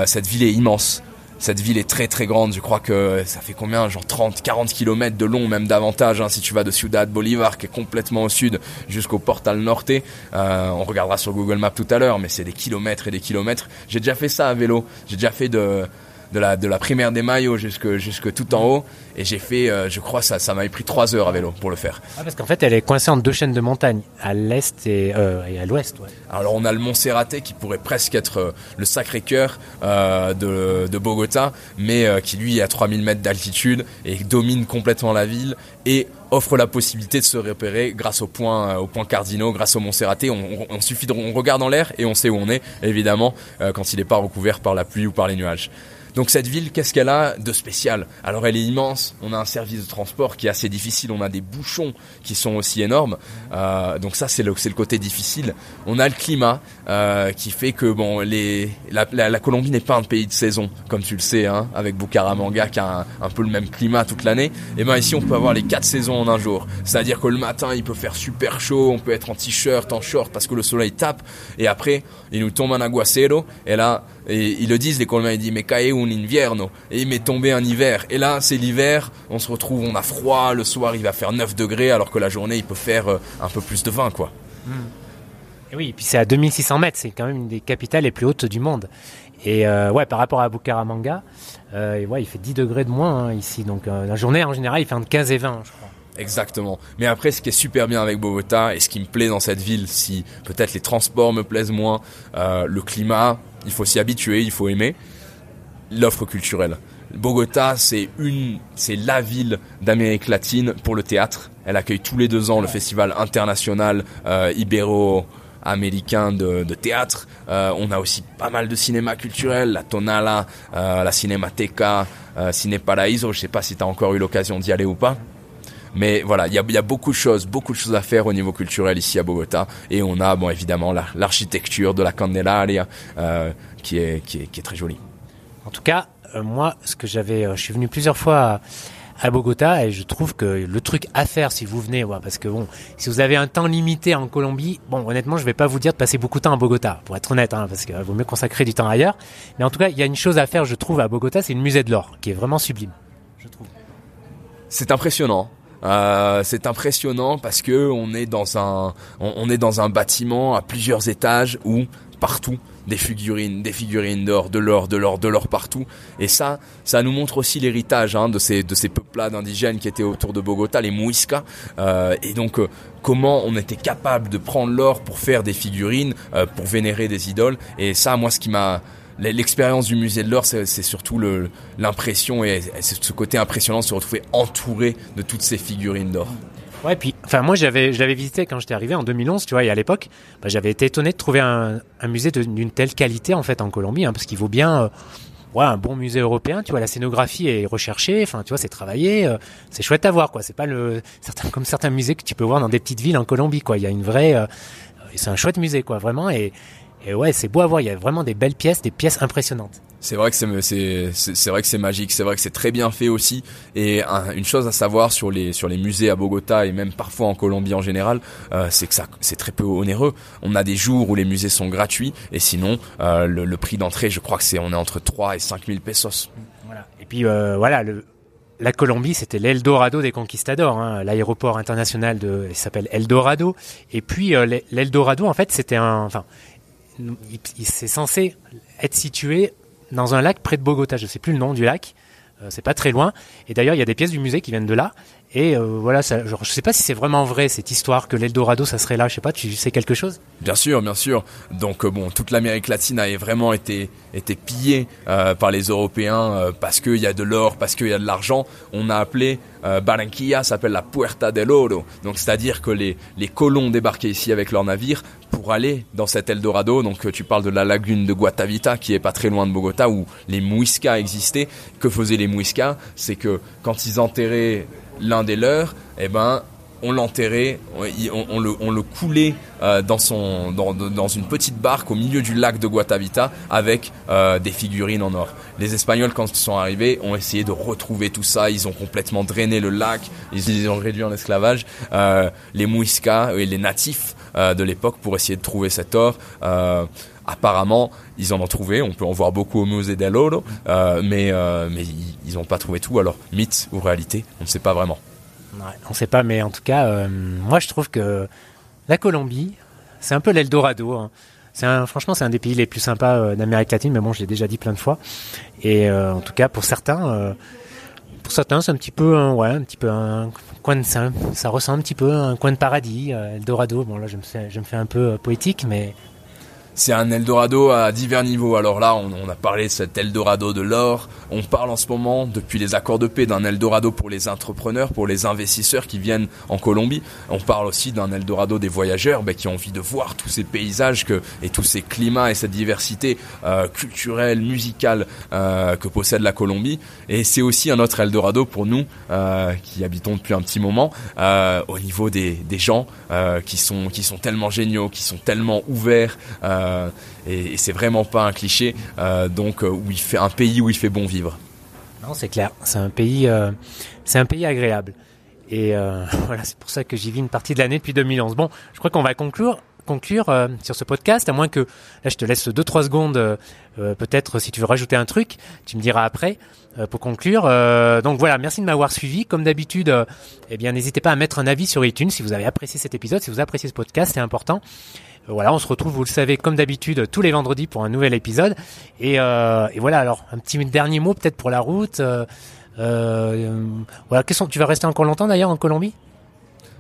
cette ville est immense cette ville est très très grande. Je crois que ça fait combien Genre 30, 40 kilomètres de long, même davantage. Hein, si tu vas de Ciudad Bolivar, qui est complètement au sud, jusqu'au Portal Norte. Euh, on regardera sur Google Maps tout à l'heure, mais c'est des kilomètres et des kilomètres. J'ai déjà fait ça à vélo. J'ai déjà fait de de la, de la primaire des maillots jusque, jusque tout en haut. Et j'ai fait, euh, je crois, ça, ça m'avait pris trois heures à vélo pour le faire. Ah, parce qu'en fait, elle est coincée entre deux chaînes de montagnes, à l'est et, euh, et, à l'ouest. Ouais. Alors, on a le Mont Serraté qui pourrait presque être euh, le sacré cœur euh, de, de, Bogota, mais euh, qui lui est à 3000 mètres d'altitude et domine complètement la ville et offre la possibilité de se repérer grâce aux points, aux points cardinaux, grâce au Mont Serraté. On, on, on suffit de, on regarde en l'air et on sait où on est, évidemment, quand il n'est pas recouvert par la pluie ou par les nuages. Donc cette ville, qu'est-ce qu'elle a de spécial? Alors elle est immense, on a un service de transport qui est assez difficile, on a des bouchons qui sont aussi énormes, euh, donc ça c'est le, le côté difficile. On a le climat euh, qui fait que bon, les, la, la, la Colombie n'est pas un pays de saison, comme tu le sais, hein, avec Bucaramanga qui a un, peu le même climat toute l'année. Et ben ici on peut avoir les quatre saisons en un jour, c'est-à-dire que le matin il peut faire super chaud, on peut être en t-shirt, en short parce que le soleil tape, et après il nous tombe un aguacero, et là et ils le disent, les Colombiens, ils disent, mais cae un invierno. Et il m'est tombé un hiver. Et là, c'est l'hiver, on se retrouve, on a froid, le soir, il va faire 9 degrés, alors que la journée, il peut faire euh, un peu plus de 20, quoi. Et oui, et puis c'est à 2600 mètres, c'est quand même une des capitales les plus hautes du monde. Et euh, ouais, par rapport à Bucaramanga, euh, ouais, il fait 10 degrés de moins hein, ici. Donc la journée, en général, il fait entre 15 et 20, je crois. Exactement. Mais après, ce qui est super bien avec Bogota et ce qui me plaît dans cette ville, si peut-être les transports me plaisent moins, euh, le climat, il faut s'y habituer, il faut aimer, l'offre culturelle. Bogota, c'est une, c'est la ville d'Amérique latine pour le théâtre. Elle accueille tous les deux ans le festival international euh, ibéro américain de, de théâtre. Euh, on a aussi pas mal de cinéma culturel, la Tonala, euh, la Cinemateca, euh, Ciné Paraíso. Je sais pas si tu as encore eu l'occasion d'y aller ou pas. Mais voilà, il y a, y a, beaucoup de choses, beaucoup de choses à faire au niveau culturel ici à Bogota. Et on a, bon, évidemment, l'architecture de la Candelaria euh, qui, est, qui, est, qui est très jolie. En tout cas, euh, moi, ce que j'avais, euh, je suis venu plusieurs fois à, à, Bogota et je trouve que le truc à faire si vous venez, ouais, parce que bon, si vous avez un temps limité en Colombie, bon, honnêtement, je vais pas vous dire de passer beaucoup de temps à Bogota, pour être honnête, hein, parce qu'il vaut mieux consacrer du temps ailleurs. Mais en tout cas, il y a une chose à faire, je trouve, à Bogota, c'est le musée de l'or, qui est vraiment sublime, je trouve. C'est impressionnant. Euh, c'est impressionnant parce que on est dans un on, est dans un bâtiment à plusieurs étages où partout des figurines, des figurines d'or, de l'or, de l'or, de l'or partout. Et ça, ça nous montre aussi l'héritage hein, de ces de ces peuplades indigènes qui étaient autour de Bogota, les Muisca. Euh, et donc euh, comment on était capable de prendre l'or pour faire des figurines, pour vénérer des idoles. Et ça, moi, ce qui m'a l'expérience du musée de l'or, c'est surtout l'impression et, et ce côté impressionnant de se retrouver entouré de toutes ces figurines d'or. Ouais, puis, enfin, moi, j'avais, je l'avais visité quand j'étais arrivé en 2011, tu vois, et à l'époque, bah, j'avais été étonné de trouver un, musée d'une telle qualité, en fait, en Colombie, hein, parce qu'il vaut bien, euh, un bon musée européen, tu vois, la scénographie est recherchée, enfin, tu vois, c'est travaillé, euh, c'est chouette à voir, quoi. C'est pas le, certains, comme certains musées que tu peux voir dans des petites villes en Colombie, quoi. Il y a une vraie, euh, c'est un chouette musée, quoi, vraiment, et, et ouais, c'est beau à voir. Il y a vraiment des belles pièces, des pièces impressionnantes. C'est vrai que c'est c'est c'est vrai que c'est magique. C'est vrai que c'est très bien fait aussi. Et un, une chose à savoir sur les sur les musées à Bogota et même parfois en Colombie en général, euh, c'est que ça c'est très peu onéreux. On a des jours où les musées sont gratuits et sinon euh, le, le, prix d'entrée, je crois que c'est on est entre 3 et 5 000 pesos. Voilà. Et puis euh, voilà le la Colombie, c'était l'Eldorado des conquistadors, hein, l'aéroport international de, il s'appelle Eldorado. Et puis euh, l'Eldorado, en fait, c'était un, enfin, c'est censé être situé dans un lac près de Bogota. Je sais plus le nom du lac. Euh, c'est pas très loin. Et d'ailleurs, il y a des pièces du musée qui viennent de là. Et euh, voilà, ça, genre, je sais pas si c'est vraiment vrai cette histoire que l'Eldorado ça serait là. Je sais pas, tu sais quelque chose? Bien sûr, bien sûr. Donc euh, bon, toute l'Amérique latine a vraiment été été pillée euh, par les Européens euh, parce qu'il y a de l'or, parce qu'il y a de l'argent. On a appelé euh, Barranquilla s'appelle la Puerta del Oro. Donc c'est-à-dire que les les colons débarquaient ici avec leurs navires pour aller dans cet Eldorado. Donc tu parles de la lagune de Guatavita qui est pas très loin de Bogota où les Muiscas existaient. Que faisaient les Muiscas C'est que quand ils enterraient l'un des leurs, eh ben, on l'enterrait, on, le, on le coulait euh, dans, son, dans, une petite barque au milieu du lac de Guatavita avec euh, des figurines en or. Les Espagnols, quand ils sont arrivés, ont essayé de retrouver tout ça. Ils ont complètement drainé le lac, ils, ont réduit en esclavage euh, les Muiscas et les natifs de l'époque pour essayer de trouver cet or. Apparemment, ils en ont trouvé. On peut en voir beaucoup au musée del Oro, mais, mais ils n'ont pas trouvé tout. Alors, mythe ou réalité, on ne sait pas vraiment. On sait pas, mais en tout cas, euh, moi je trouve que la Colombie, c'est un peu l'Eldorado. Hein. Franchement, c'est un des pays les plus sympas euh, d'Amérique latine, mais bon, je l'ai déjà dit plein de fois. Et euh, en tout cas, pour certains, pour certains, c'est un petit peu, un, ouais, un petit peu un coin de ça, ça ressemble un petit peu à un coin de paradis, Eldorado. Bon là, je me fais un peu poétique, mais c'est un Eldorado à divers niveaux. Alors là, on, a parlé de cet Eldorado de l'or. On parle en ce moment, depuis les accords de paix, d'un Eldorado pour les entrepreneurs, pour les investisseurs qui viennent en Colombie. On parle aussi d'un Eldorado des voyageurs ben, qui ont envie de voir tous ces paysages que, et tous ces climats et cette diversité euh, culturelle, musicale euh, que possède la Colombie. Et c'est aussi un autre Eldorado pour nous euh, qui habitons depuis un petit moment au niveau des, des gens qui, sont, qui sont tellement géniaux, qui sont tellement ouverts. Euh, et, c'est vraiment pas un cliché. Euh, donc euh, où il fait un pays où il fait bon vivre. Non, c'est clair. C'est un pays, c'est un pays agréable. Et voilà, c'est pour ça que j'y vis une partie de l'année depuis 2011. Bon, je crois qu'on va conclure conclure sur ce podcast, à moins que là je te laisse 2-3 secondes, peut-être si tu veux rajouter un truc, tu me diras après pour conclure. donc voilà, merci de m'avoir suivi. Comme d'habitude, eh bien n'hésitez pas à mettre un avis sur iTunes si vous avez apprécié cet épisode, si vous appréciez ce podcast, c'est important. Voilà, on se retrouve, vous le savez, comme d'habitude, tous les vendredis pour un nouvel épisode. Et, euh, voilà, alors un petit dernier mot peut-être pour la route. Euh, euh, voilà, tu vas rester encore longtemps d'ailleurs en Colombie?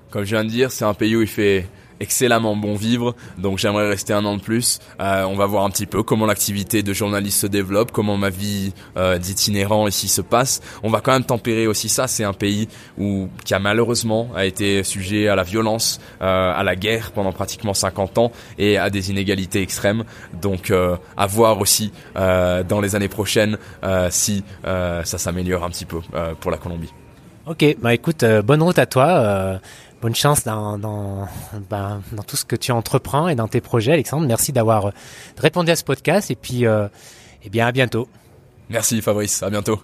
Comme je viens de dire, c'est un pays où il fait excellemment bon vivre. Donc j'aimerais rester un an de plus. Euh, on va voir un petit peu comment l'activité de journaliste se développe, comment ma vie euh, d'itinérant ici se passe. On va quand même tempérer aussi ça. C'est un pays où qui a malheureusement a été sujet à la violence, euh, à la guerre pendant pratiquement 50 ans et à des inégalités extrêmes. Donc euh, à voir aussi euh, dans les années prochaines si ça s'améliore un petit peu pour la Colombie. Ok, bah écoute, bonne route à toi bonne chance ben, dans, tout ce que tu entreprends et dans tes projets, Alexandre. Merci d'avoir euh, répondu à ce podcast et puis, euh, eh bien, à bientôt. Merci Fabrice, à bientôt.